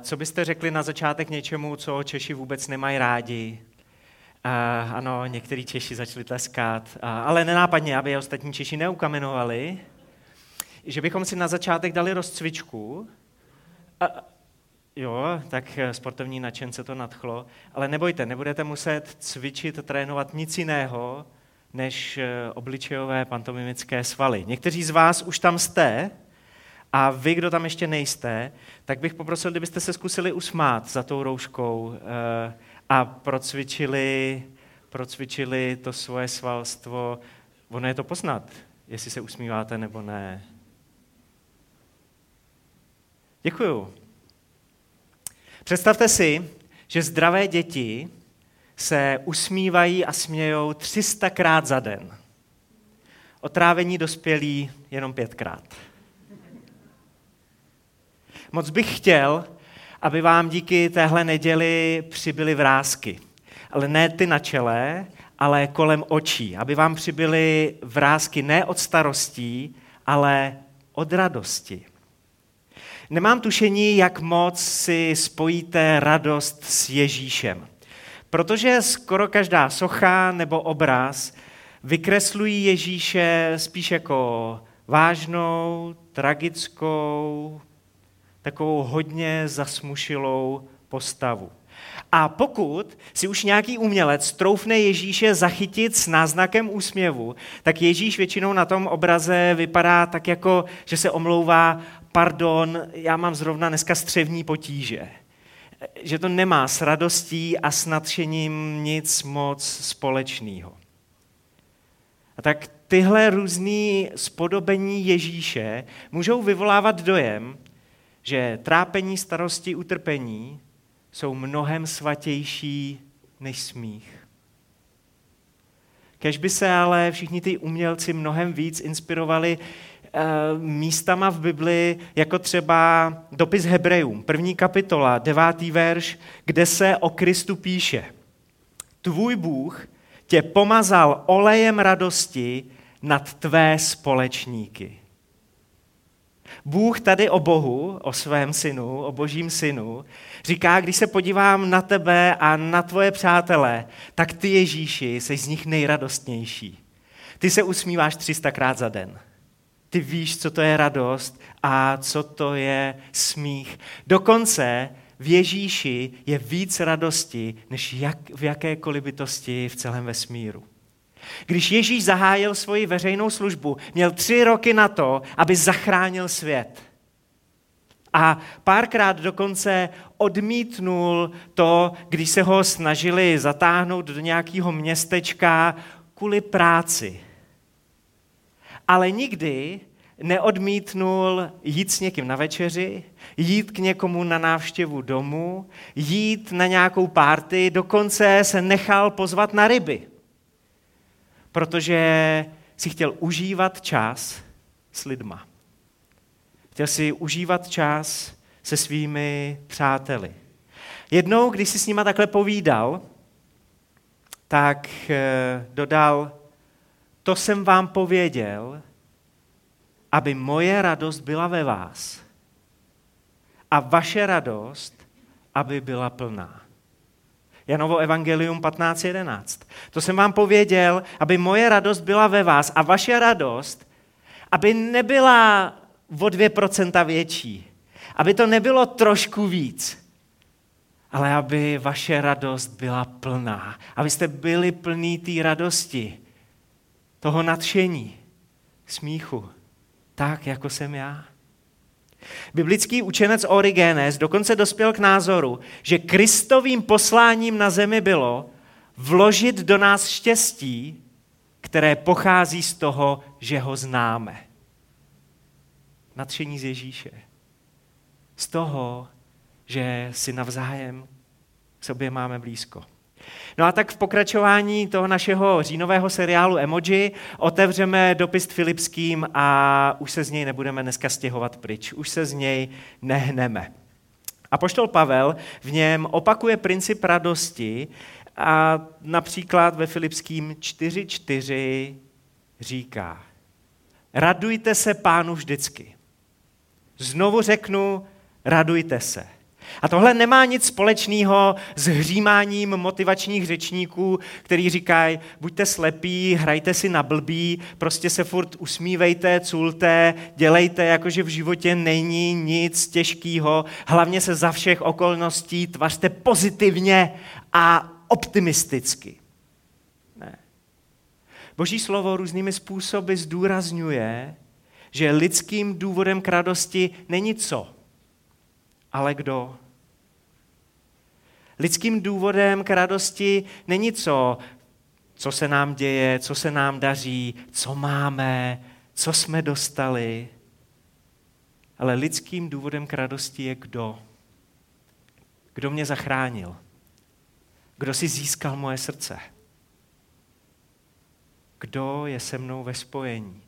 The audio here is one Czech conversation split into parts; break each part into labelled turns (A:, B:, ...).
A: Co byste řekli na začátek něčemu, co Češi vůbec nemají rádi? Ano, některý Češi začali tleskat, ale nenápadně, aby je ostatní Češi neukamenovali, že bychom si na začátek dali rozcvičku. Jo, tak sportovní nadšence to nadchlo, ale nebojte, nebudete muset cvičit, trénovat nic jiného, než eh, obličejové pantomimické svaly. Někteří z vás už tam jste, a vy, kdo tam ještě nejste, tak bych poprosil, kdybyste se zkusili usmát za tou rouškou eh, a procvičili, procvičili to svoje svalstvo. Ono je to poznat, jestli se usmíváte nebo ne. Děkuju. Představte si, že zdravé děti se usmívají a smějou 300krát za den. Otrávení dospělí jenom pětkrát. Moc bych chtěl, aby vám díky téhle neděli přibyly vrázky. Ale ne ty na čele, ale kolem očí. Aby vám přibyly vrázky ne od starostí, ale od radosti. Nemám tušení, jak moc si spojíte radost s Ježíšem. Protože skoro každá socha nebo obraz vykreslují Ježíše spíš jako vážnou, tragickou, takovou hodně zasmušilou postavu. A pokud si už nějaký umělec troufne Ježíše zachytit s náznakem úsměvu, tak Ježíš většinou na tom obraze vypadá tak jako, že se omlouvá, pardon, já mám zrovna dneska střevní potíže. Že to nemá s radostí a s nadšením nic moc společného. A tak tyhle různé spodobení Ježíše můžou vyvolávat dojem, že trápení, starosti, utrpení jsou mnohem svatější než smích. Kež by se ale všichni ty umělci mnohem víc inspirovali uh, místama v Bibli, jako třeba dopis Hebrejům, první kapitola, devátý verš, kde se o Kristu píše. Tvůj Bůh tě pomazal olejem radosti nad tvé společníky. Bůh tady o Bohu, o svém synu, o božím synu, říká, když se podívám na tebe a na tvoje přátele, tak ty Ježíši jsi z nich nejradostnější. Ty se usmíváš 300krát za den. Ty víš, co to je radost a co to je smích. Dokonce v Ježíši je víc radosti, než jak, v jakékoliv bytosti v celém vesmíru. Když Ježíš zahájil svoji veřejnou službu, měl tři roky na to, aby zachránil svět. A párkrát dokonce odmítnul to, když se ho snažili zatáhnout do nějakého městečka kvůli práci. Ale nikdy neodmítnul jít s někým na večeři, jít k někomu na návštěvu domu, jít na nějakou párty, dokonce se nechal pozvat na ryby protože si chtěl užívat čas s lidma. Chtěl si užívat čas se svými přáteli. Jednou, když si s nima takhle povídal, tak eh, dodal, to jsem vám pověděl, aby moje radost byla ve vás a vaše radost, aby byla plná. Janovo evangelium 15.11. To jsem vám pověděl, aby moje radost byla ve vás a vaše radost, aby nebyla o 2% větší, aby to nebylo trošku víc, ale aby vaše radost byla plná, abyste byli plní té radosti, toho nadšení, smíchu, tak, jako jsem já. Biblický učenec Origenes dokonce dospěl k názoru, že Kristovým posláním na zemi bylo vložit do nás štěstí, které pochází z toho, že ho známe. Nadšení z Ježíše. Z toho, že si navzájem k sobě máme blízko. No a tak v pokračování toho našeho říjnového seriálu Emoji otevřeme dopis Filipským a už se z něj nebudeme dneska stěhovat pryč, už se z něj nehneme. A poštol Pavel v něm opakuje princip radosti a například ve Filipským 4.4 říká Radujte se pánu vždycky. Znovu řeknu, radujte se. A tohle nemá nic společného s hřímáním motivačních řečníků, který říkají, buďte slepí, hrajte si na blbý, prostě se furt usmívejte, culte, dělejte, jakože v životě není nic těžkého, hlavně se za všech okolností tvařte pozitivně a optimisticky. Ne. Boží slovo různými způsoby zdůrazňuje, že lidským důvodem k radosti není co, ale kdo. Lidským důvodem k radosti není co, co se nám děje, co se nám daří, co máme, co jsme dostali. Ale lidským důvodem k radosti je kdo. Kdo mě zachránil. Kdo si získal moje srdce. Kdo je se mnou ve spojení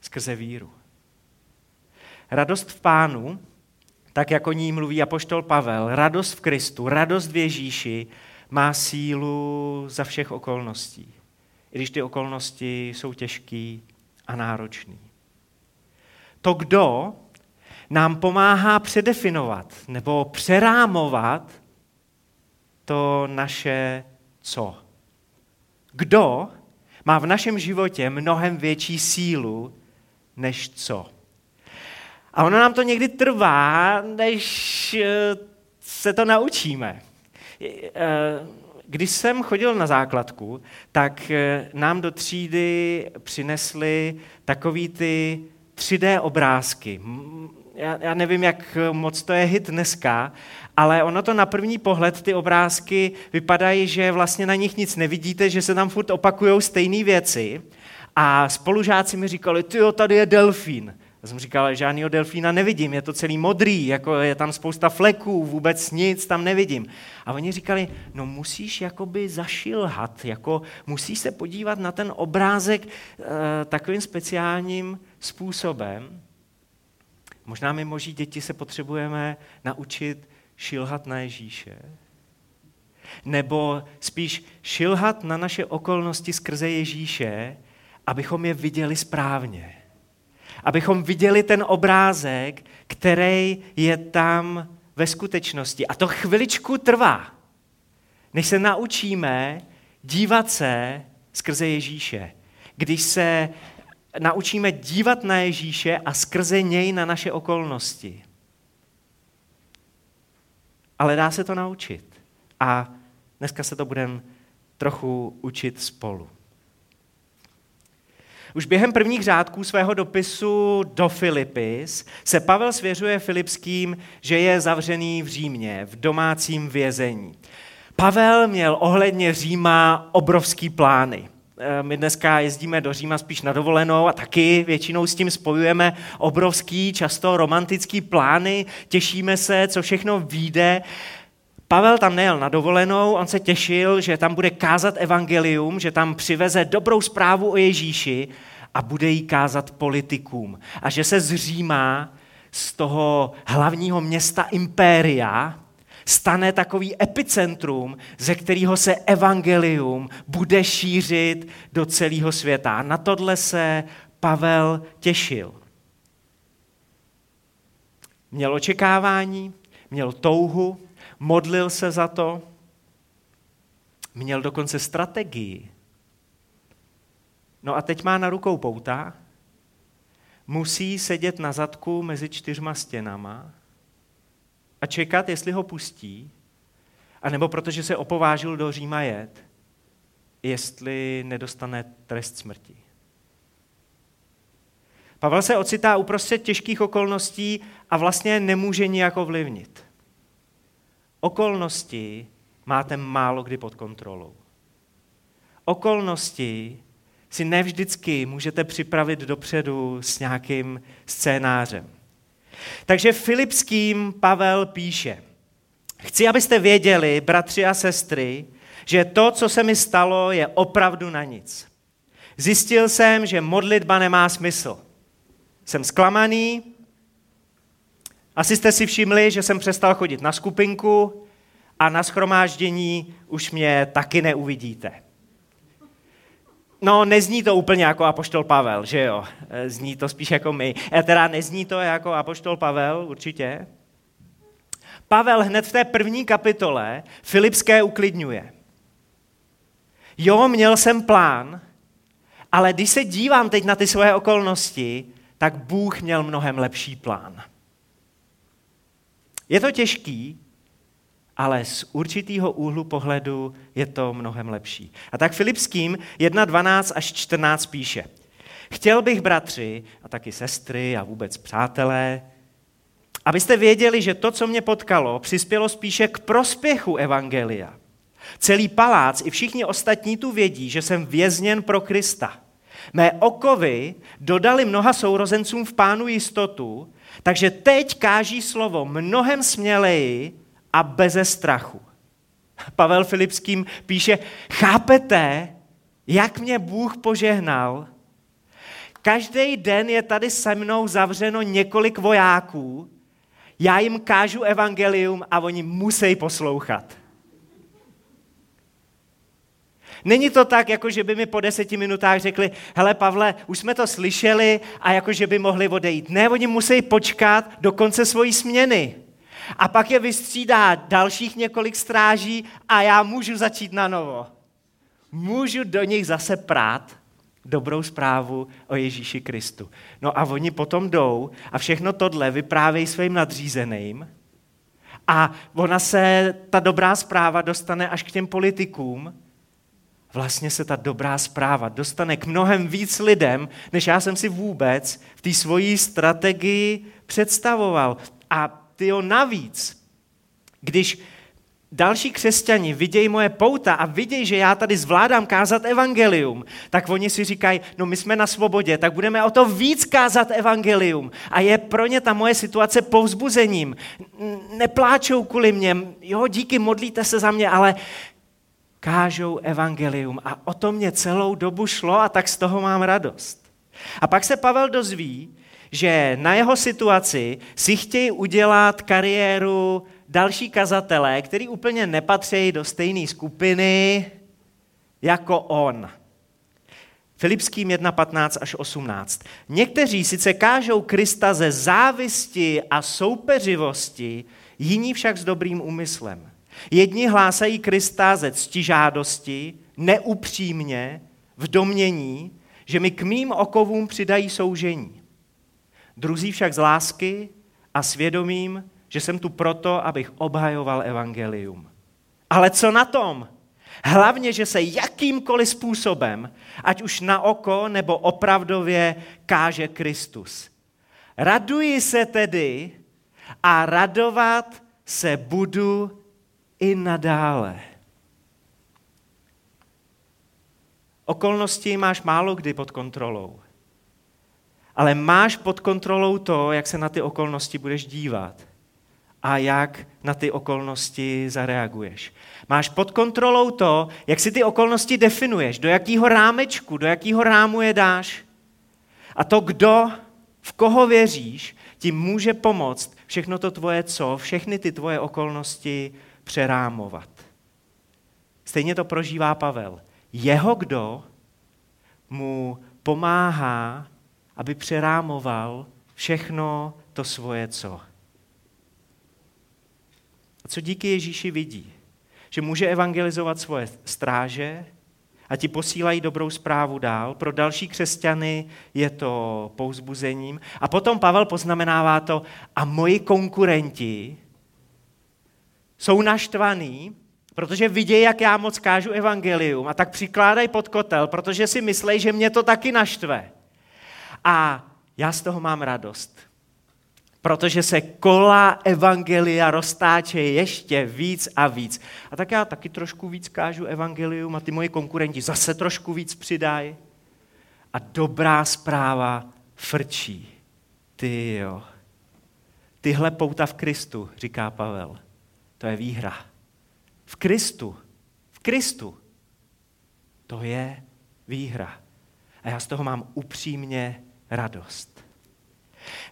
A: skrze víru. Radost v pánu tak jako ní mluví apoštol Pavel, radost v Kristu, radost v Ježíši má sílu za všech okolností. I když ty okolnosti jsou těžké a náročné. To, kdo nám pomáhá předefinovat nebo přerámovat to naše co. Kdo má v našem životě mnohem větší sílu než co. A ono nám to někdy trvá, než eh, se to naučíme. Eh, když jsem chodil na základku, tak eh, nám do třídy přinesli takový ty 3D obrázky. Já, nevím, jak moc to je hit dneska, ale ono to na první pohled, ty obrázky vypadají, že vlastně na nich nic nevidíte, že se tam furt opakují stejné věci. A spolužáci mi říkali, ty tady je delfín. Já jsem říkal, žádného delfína nevidím, je to celý modrý, jako je tam spousta fleků, vůbec nic tam nevidím. A oni říkali, no musíš jakoby zašilhat, jako musíš se podívat na ten obrázek e, takovým speciálním způsobem. Možná my moží děti se potřebujeme naučit šilhat na Ježíše. Nebo spíš šilhat na naše okolnosti skrze Ježíše, abychom je viděli správně abychom viděli ten obrázek, který je tam ve skutečnosti. A to chviličku trvá, než se naučíme dívat se skrze Ježíše. Když se naučíme dívat na Ježíše a skrze něj na naše okolnosti. Ale dá se to naučit. A dneska se to budeme trochu učit spolu. Už během prvních řádků svého dopisu do Filipis se Pavel svěřuje Filipským, že je zavřený v Římě, v domácím vězení. Pavel měl ohledně Říma obrovský plány. Eh, my dneska jezdíme do Říma spíš na dovolenou a taky většinou s tím spojujeme obrovský, často romantický plány, těšíme se, co všechno vyjde. Pavel tam nejel na dovolenou, on se těšil, že tam bude kázat evangelium, že tam přiveze dobrou zprávu o Ježíši a bude jí kázat politikům. A že se zřímá z toho hlavního města impéria stane takový epicentrum, ze kterého se evangelium bude šířit do celého světa. A na tohle se Pavel těšil. Měl očekávání, měl touhu, modlil se za to, měl dokonce strategii. No a teď má na rukou pouta, musí sedět na zadku mezi čtyřma stěnama a čekat, jestli ho pustí, anebo protože se opovážil do Říma jet, jestli nedostane trest smrti. Pavel se ocitá uprostřed těžkých okolností a vlastně nemůže nijak ovlivnit. Okolnosti máte málo kdy pod kontrolou. Okolnosti si nevždycky můžete připravit dopředu s nějakým scénářem. Takže Filipským Pavel píše, chci, abyste věděli, bratři a sestry, že to, co se mi stalo, je opravdu na nic. Zjistil jsem, že modlitba nemá smysl. Jsem zklamaný, asi jste si všimli, že jsem přestal chodit na skupinku a na schromáždění už mě taky neuvidíte. No, nezní to úplně jako apoštol Pavel, že jo? Zní to spíš jako my. E, teda nezní to jako apoštol Pavel, určitě. Pavel hned v té první kapitole Filipské uklidňuje. Jo, měl jsem plán, ale když se dívám teď na ty svoje okolnosti, tak Bůh měl mnohem lepší plán. Je to těžký, ale z určitého úhlu pohledu je to mnohem lepší. A tak Filipským 1.12 až 14 píše. Chtěl bych, bratři, a taky sestry a vůbec přátelé, abyste věděli, že to, co mě potkalo, přispělo spíše k prospěchu Evangelia. Celý palác i všichni ostatní tu vědí, že jsem vězněn pro Krista. Mé okovy dodali mnoha sourozencům v pánu jistotu, takže teď káží slovo mnohem směleji a beze strachu. Pavel Filipským píše, chápete, jak mě Bůh požehnal? Každý den je tady se mnou zavřeno několik vojáků, já jim kážu evangelium a oni musí poslouchat. Není to tak, jako že by mi po deseti minutách řekli, hele Pavle, už jsme to slyšeli a jako že by mohli odejít. Ne, oni musí počkat do konce svojí směny. A pak je vystřídá dalších několik stráží a já můžu začít na novo. Můžu do nich zase prát dobrou zprávu o Ježíši Kristu. No a oni potom jdou a všechno tohle vyprávějí svým nadřízeným a ona se, ta dobrá zpráva dostane až k těm politikům, vlastně se ta dobrá zpráva dostane k mnohem víc lidem, než já jsem si vůbec v té svojí strategii představoval. A ty navíc, když další křesťani vidějí moje pouta a vidějí, že já tady zvládám kázat evangelium, tak oni si říkají, no my jsme na svobodě, tak budeme o to víc kázat evangelium. A je pro ně ta moje situace povzbuzením. Nepláčou kvůli mě, jo, díky, modlíte se za mě, ale kážou evangelium. A o to mě celou dobu šlo a tak z toho mám radost. A pak se Pavel dozví, že na jeho situaci si chtějí udělat kariéru další kazatelé, který úplně nepatří do stejné skupiny jako on. Filipským 1.15 až 18. Někteří sice kážou Krista ze závisti a soupeřivosti, jiní však s dobrým úmyslem. Jedni hlásají Krista ze ctižádosti, neupřímně, v domění, že mi k mým okovům přidají soužení. Druzí však z lásky a svědomím, že jsem tu proto, abych obhajoval evangelium. Ale co na tom? Hlavně, že se jakýmkoliv způsobem, ať už na oko nebo opravdově, káže Kristus. Raduji se tedy a radovat se budu i nadále. Okolnosti máš málo kdy pod kontrolou. Ale máš pod kontrolou to, jak se na ty okolnosti budeš dívat a jak na ty okolnosti zareaguješ. Máš pod kontrolou to, jak si ty okolnosti definuješ, do jakého rámečku, do jakého rámu je dáš. A to, kdo, v koho věříš, ti může pomoct všechno to tvoje co, všechny ty tvoje okolnosti přerámovat. Stejně to prožívá Pavel. Jeho kdo mu pomáhá, aby přerámoval všechno to svoje co. A co díky Ježíši vidí? Že může evangelizovat svoje stráže a ti posílají dobrou zprávu dál. Pro další křesťany je to pouzbuzením. A potom Pavel poznamenává to, a moji konkurenti jsou naštvaný, protože vidějí, jak já moc kážu evangelium a tak přikládají pod kotel, protože si myslí, že mě to taky naštve. A já z toho mám radost, protože se kola evangelia roztáče ještě víc a víc. A tak já taky trošku víc kážu evangelium a ty moji konkurenti zase trošku víc přidají. A dobrá zpráva frčí. Ty jo. Tyhle pouta v Kristu, říká Pavel. To je výhra. V Kristu. V Kristu. To je výhra. A já z toho mám upřímně radost.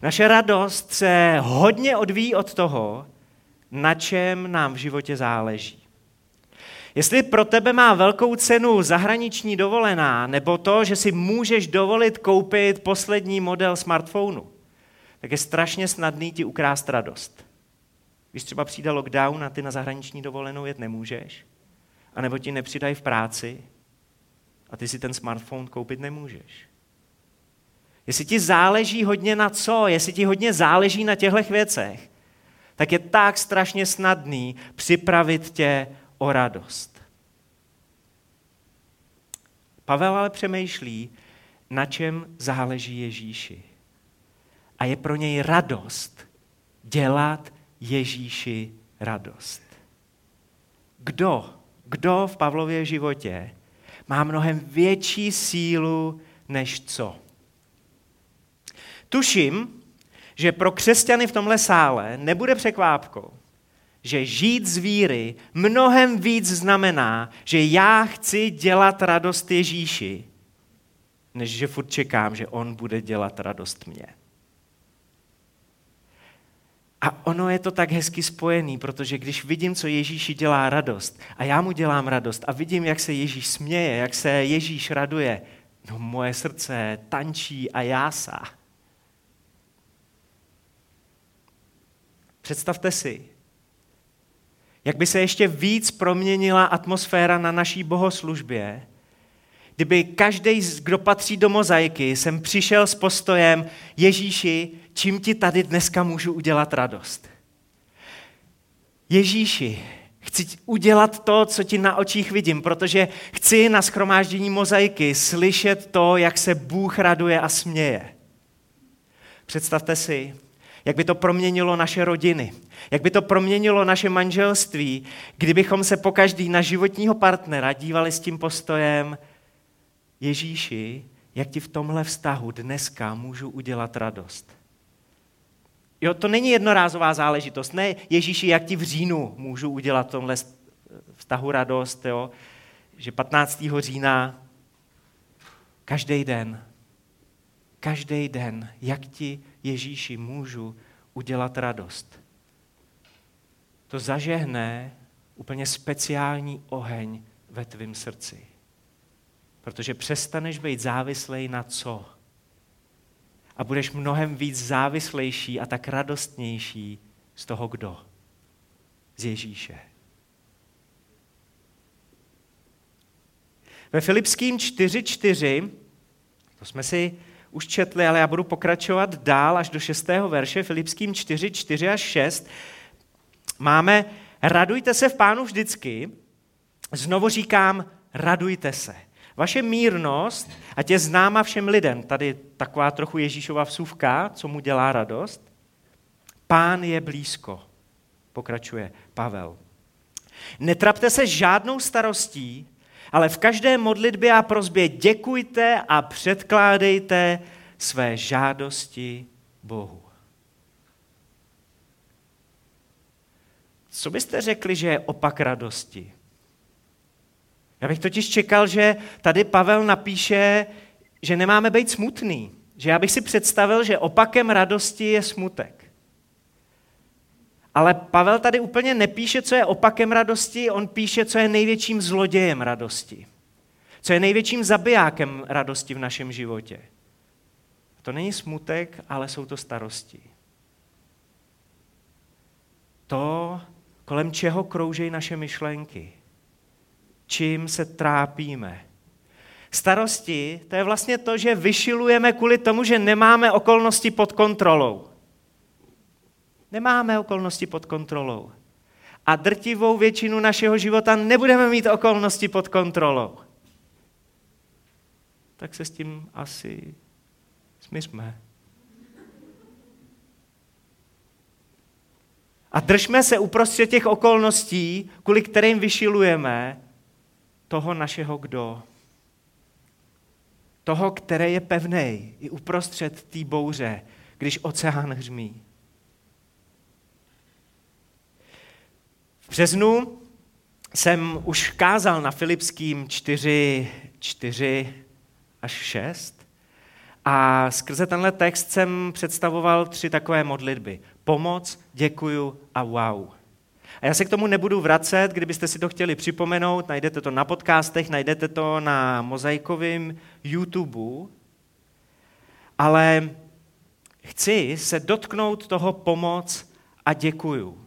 A: Naše radost se hodně odvíjí od toho, na čem nám v životě záleží. Jestli pro tebe má velkou cenu zahraniční dovolená, nebo to, že si můžeš dovolit koupit poslední model smartphonu, tak je strašně snadný ti ukrást radost. Když třeba přijde lockdown a ty na zahraniční dovolenou jet nemůžeš, anebo ti nepřidají v práci a ty si ten smartphone koupit nemůžeš. Jestli ti záleží hodně na co, jestli ti hodně záleží na těchto věcech, tak je tak strašně snadný připravit tě o radost. Pavel ale přemýšlí, na čem záleží Ježíši. A je pro něj radost dělat Ježíši radost. Kdo, kdo v Pavlově životě má mnohem větší sílu než co? Tuším, že pro křesťany v tomhle sále nebude překvápkou, že žít z víry mnohem víc znamená, že já chci dělat radost Ježíši, než že furt čekám, že on bude dělat radost mě. A ono je to tak hezky spojený, protože když vidím, co Ježíši dělá radost a já mu dělám radost a vidím, jak se Ježíš směje, jak se Ježíš raduje, no moje srdce tančí a jásá. Představte si, jak by se ještě víc proměnila atmosféra na naší bohoslužbě, kdyby každý, kdo patří do mozaiky, jsem přišel s postojem Ježíši, čím ti tady dneska můžu udělat radost. Ježíši, chci udělat to, co ti na očích vidím, protože chci na schromáždění mozaiky slyšet to, jak se Bůh raduje a směje. Představte si, jak by to proměnilo naše rodiny, jak by to proměnilo naše manželství, kdybychom se po každý na životního partnera dívali s tím postojem Ježíši, jak ti v tomhle vztahu dneska můžu udělat radost. Jo, to není jednorázová záležitost. Ne, Ježíši, jak ti v říjnu můžu udělat v tomhle vztahu radost, jo? že 15. října každý den, každý den, jak ti Ježíši můžu udělat radost. To zažehne úplně speciální oheň ve tvém srdci. Protože přestaneš být závislej na co? A budeš mnohem víc závislejší a tak radostnější z toho kdo? Z Ježíše. Ve Filipským 4.4, to jsme si už četli, ale já budu pokračovat dál až do 6. verše, Filipským 4, 4 až 6. Máme radujte se v pánu vždycky, znovu říkám, radujte se. Vaše mírnost, ať je známa všem lidem, tady taková trochu Ježíšova vsuvka, co mu dělá radost. Pán je blízko, pokračuje Pavel. Netrapte se žádnou starostí, ale v každé modlitbě a prozbě děkujte a předkládejte své žádosti Bohu. Co byste řekli, že je opak radosti? Já bych totiž čekal, že tady Pavel napíše, že nemáme být smutný. Že já bych si představil, že opakem radosti je smutek. Ale Pavel tady úplně nepíše, co je opakem radosti, on píše, co je největším zlodějem radosti. Co je největším zabijákem radosti v našem životě. To není smutek, ale jsou to starosti. To, kolem čeho kroužejí naše myšlenky. Čím se trápíme. Starosti, to je vlastně to, že vyšilujeme kvůli tomu, že nemáme okolnosti pod kontrolou. Nemáme okolnosti pod kontrolou. A drtivou většinu našeho života nebudeme mít okolnosti pod kontrolou. Tak se s tím asi smířme. A držme se uprostřed těch okolností, kvůli kterým vyšilujeme toho našeho kdo. Toho, který je pevný i uprostřed té bouře, když oceán hřmí. V březnu jsem už kázal na Filipským 4, 4 až 6 a skrze tenhle text jsem představoval tři takové modlitby. Pomoc, děkuju a wow. A já se k tomu nebudu vracet, kdybyste si to chtěli připomenout, najdete to na podcastech, najdete to na mozaikovém YouTube, ale chci se dotknout toho pomoc a děkuju.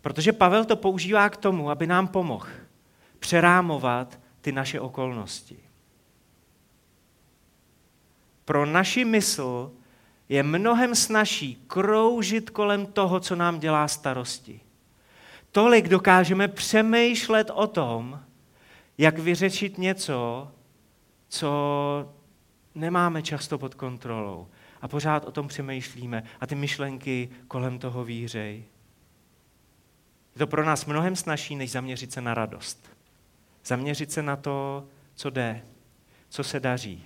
A: Protože Pavel to používá k tomu, aby nám pomohl přerámovat ty naše okolnosti. Pro naši mysl je mnohem snažší kroužit kolem toho, co nám dělá starosti. Tolik dokážeme přemýšlet o tom, jak vyřešit něco, co nemáme často pod kontrolou. A pořád o tom přemýšlíme a ty myšlenky kolem toho vířej. Je to pro nás mnohem snažší, než zaměřit se na radost. Zaměřit se na to, co jde, co se daří.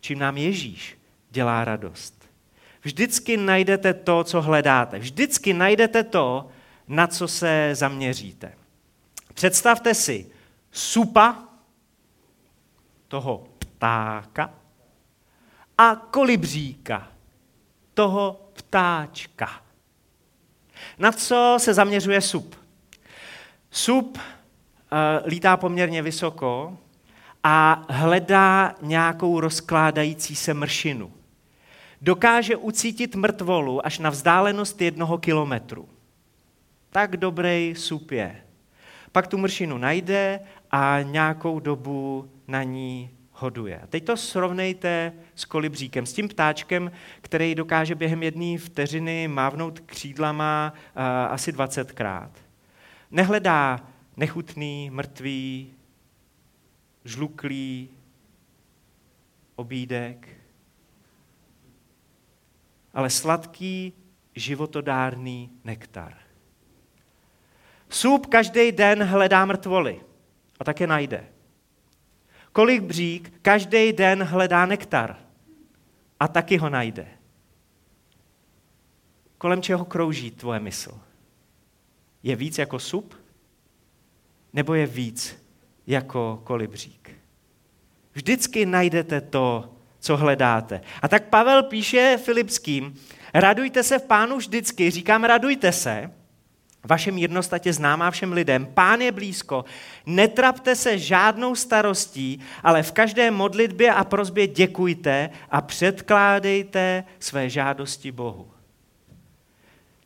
A: Čím nám Ježíš dělá radost. Vždycky najdete to, co hledáte. Vždycky najdete to, na co se zaměříte. Představte si supa toho ptáka a kolibříka toho ptáčka. Na co se zaměřuje sup? Sup uh, lítá poměrně vysoko a hledá nějakou rozkládající se mršinu. Dokáže ucítit mrtvolu až na vzdálenost jednoho kilometru. Tak dobrý sup je. Pak tu mršinu najde a nějakou dobu na ní hoduje. A teď to srovnejte s kolibříkem, s tím ptáčkem, který dokáže během jedné vteřiny mávnout křídlama uh, asi 20krát. Nehledá nechutný, mrtvý, žluklý obídek, ale sladký, životodárný nektar. Sůp každý den hledá mrtvoly a také najde. Kolik břík každý den hledá nektar a taky ho najde. Kolem čeho krouží tvoje mysl? Je víc jako sup? Nebo je víc jako kolibřík? Vždycky najdete to, co hledáte. A tak Pavel píše Filipským, radujte se v pánu vždycky, říkám radujte se, vaše mírnost je známá všem lidem. Pán je blízko. Netrapte se žádnou starostí, ale v každé modlitbě a prozbě děkujte a předkládejte své žádosti Bohu.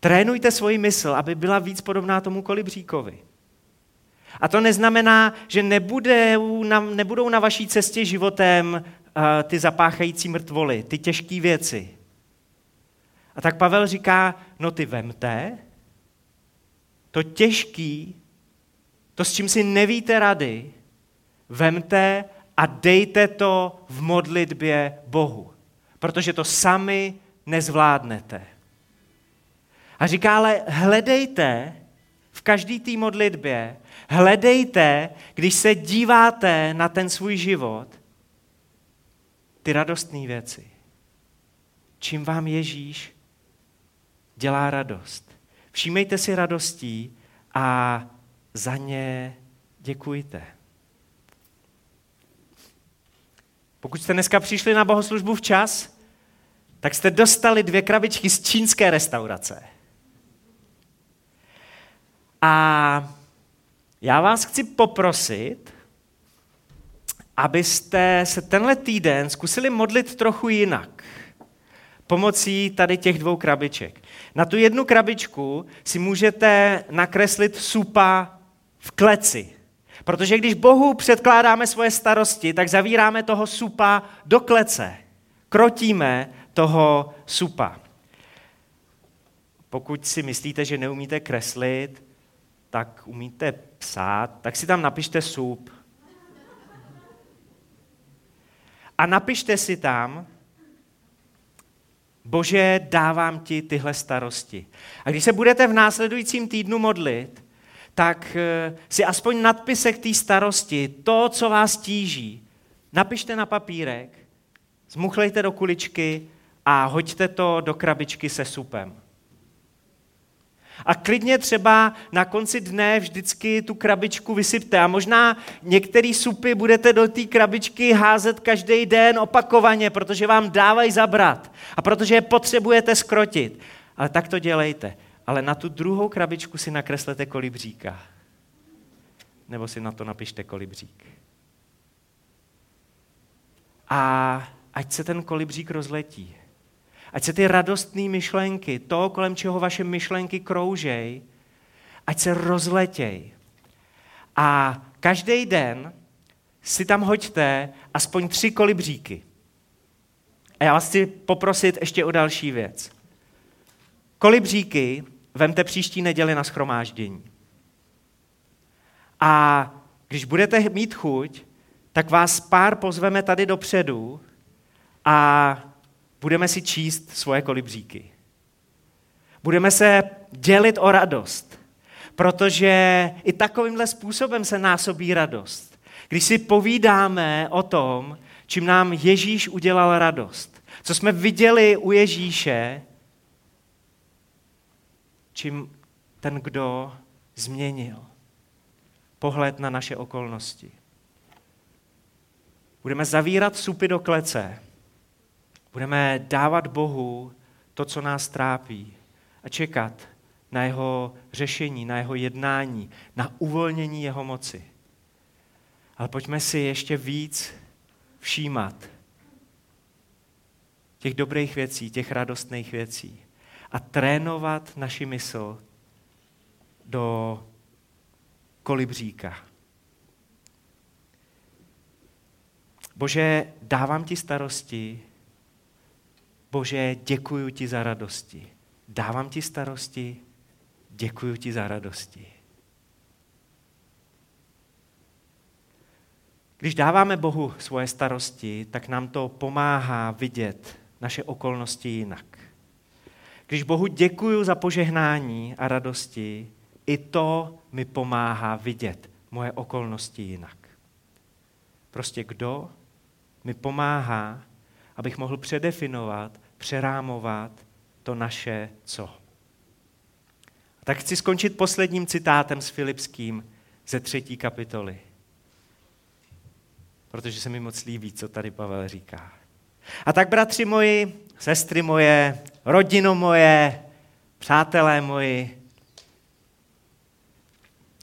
A: Trénujte svoji mysl, aby byla víc podobná tomu kolibříkovi. A to neznamená, že nebudou na, nebudou na vaší cestě životem ty zapáchající mrtvoly, ty těžké věci. A tak Pavel říká, no ty vemte, to těžký, to, s čím si nevíte rady, vemte a dejte to v modlitbě Bohu. Protože to sami nezvládnete. A říká, ale hledejte v každý té modlitbě, hledejte, když se díváte na ten svůj život, ty radostné věci. Čím vám Ježíš dělá radost. Všímejte si radostí a za ně děkujte. Pokud jste dneska přišli na bohoslužbu včas, tak jste dostali dvě krabičky z čínské restaurace. A já vás chci poprosit, abyste se tenhle týden zkusili modlit trochu jinak pomocí tady těch dvou krabiček. Na tu jednu krabičku si můžete nakreslit supa v kleci. Protože když Bohu předkládáme svoje starosti, tak zavíráme toho supa do klece. Krotíme toho supa. Pokud si myslíte, že neumíte kreslit, tak umíte psát, tak si tam napište sup. A napište si tam, Bože, dávám ti tyhle starosti. A když se budete v následujícím týdnu modlit, tak eh, si aspoň nadpisek té starosti, to, co vás tíží, napište na papírek, zmuchlejte do kuličky a hoďte to do krabičky se supem. A klidně třeba na konci dne vždycky tu krabičku vysypte. A možná některé supy budete do té krabičky házet každý den opakovaně, protože vám dávají zabrat a protože je potřebujete skrotit. Ale tak to dělejte. Ale na tu druhou krabičku si nakreslete kolibříka. Nebo si na to napište kolibřík. A ať se ten kolibřík rozletí. Ať se ty radostné myšlenky, to, kolem čeho vaše myšlenky kroužej, ať se rozletěj. A každý den si tam hoďte aspoň tři kolibříky. A já vás chci poprosit ještě o další věc. Kolibříky vemte příští neděli na schromáždění. A když budete mít chuť, tak vás pár pozveme tady dopředu a budeme si číst svoje kolibříky. Budeme se dělit o radost, protože i takovýmhle způsobem se násobí radost. Když si povídáme o tom, čím nám Ježíš udělal radost, co jsme viděli u Ježíše, čím ten, kdo změnil pohled na naše okolnosti. Budeme zavírat supy do klece. Budeme dávat Bohu to, co nás trápí a čekat na jeho řešení, na jeho jednání, na uvolnění jeho moci. Ale pojďme si ještě víc všímat těch dobrých věcí, těch radostných věcí a trénovat naši mysl do kolibříka. Bože, dávám ti starosti. Bože, děkuji ti za radosti. Dávám ti starosti, děkuji ti za radosti. Když dáváme Bohu svoje starosti, tak nám to pomáhá vidět naše okolnosti jinak. Když Bohu děkuju za požehnání a radosti, i to mi pomáhá vidět moje okolnosti jinak. Prostě kdo mi pomáhá, abych mohl předefinovat, přerámovat to naše co. Tak chci skončit posledním citátem s Filipským ze třetí kapitoly. Protože se mi moc líbí, co tady Pavel říká. A tak, bratři moji, sestry moje, rodino moje, přátelé moji,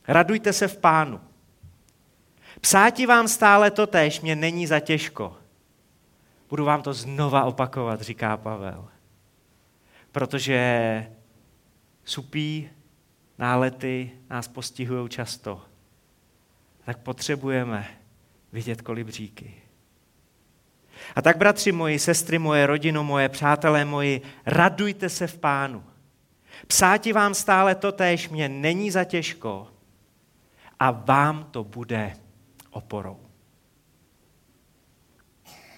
A: radujte se v pánu. Psáti vám stále to tež, mě není za těžko. Budu vám to znova opakovat, říká Pavel. Protože supí nálety nás postihují často. Tak potřebujeme vidět kolibříky. A tak, bratři moji, sestry moje, rodino moje, přátelé moji, radujte se v pánu. Psáti vám stále to též mě není za těžko a vám to bude oporou.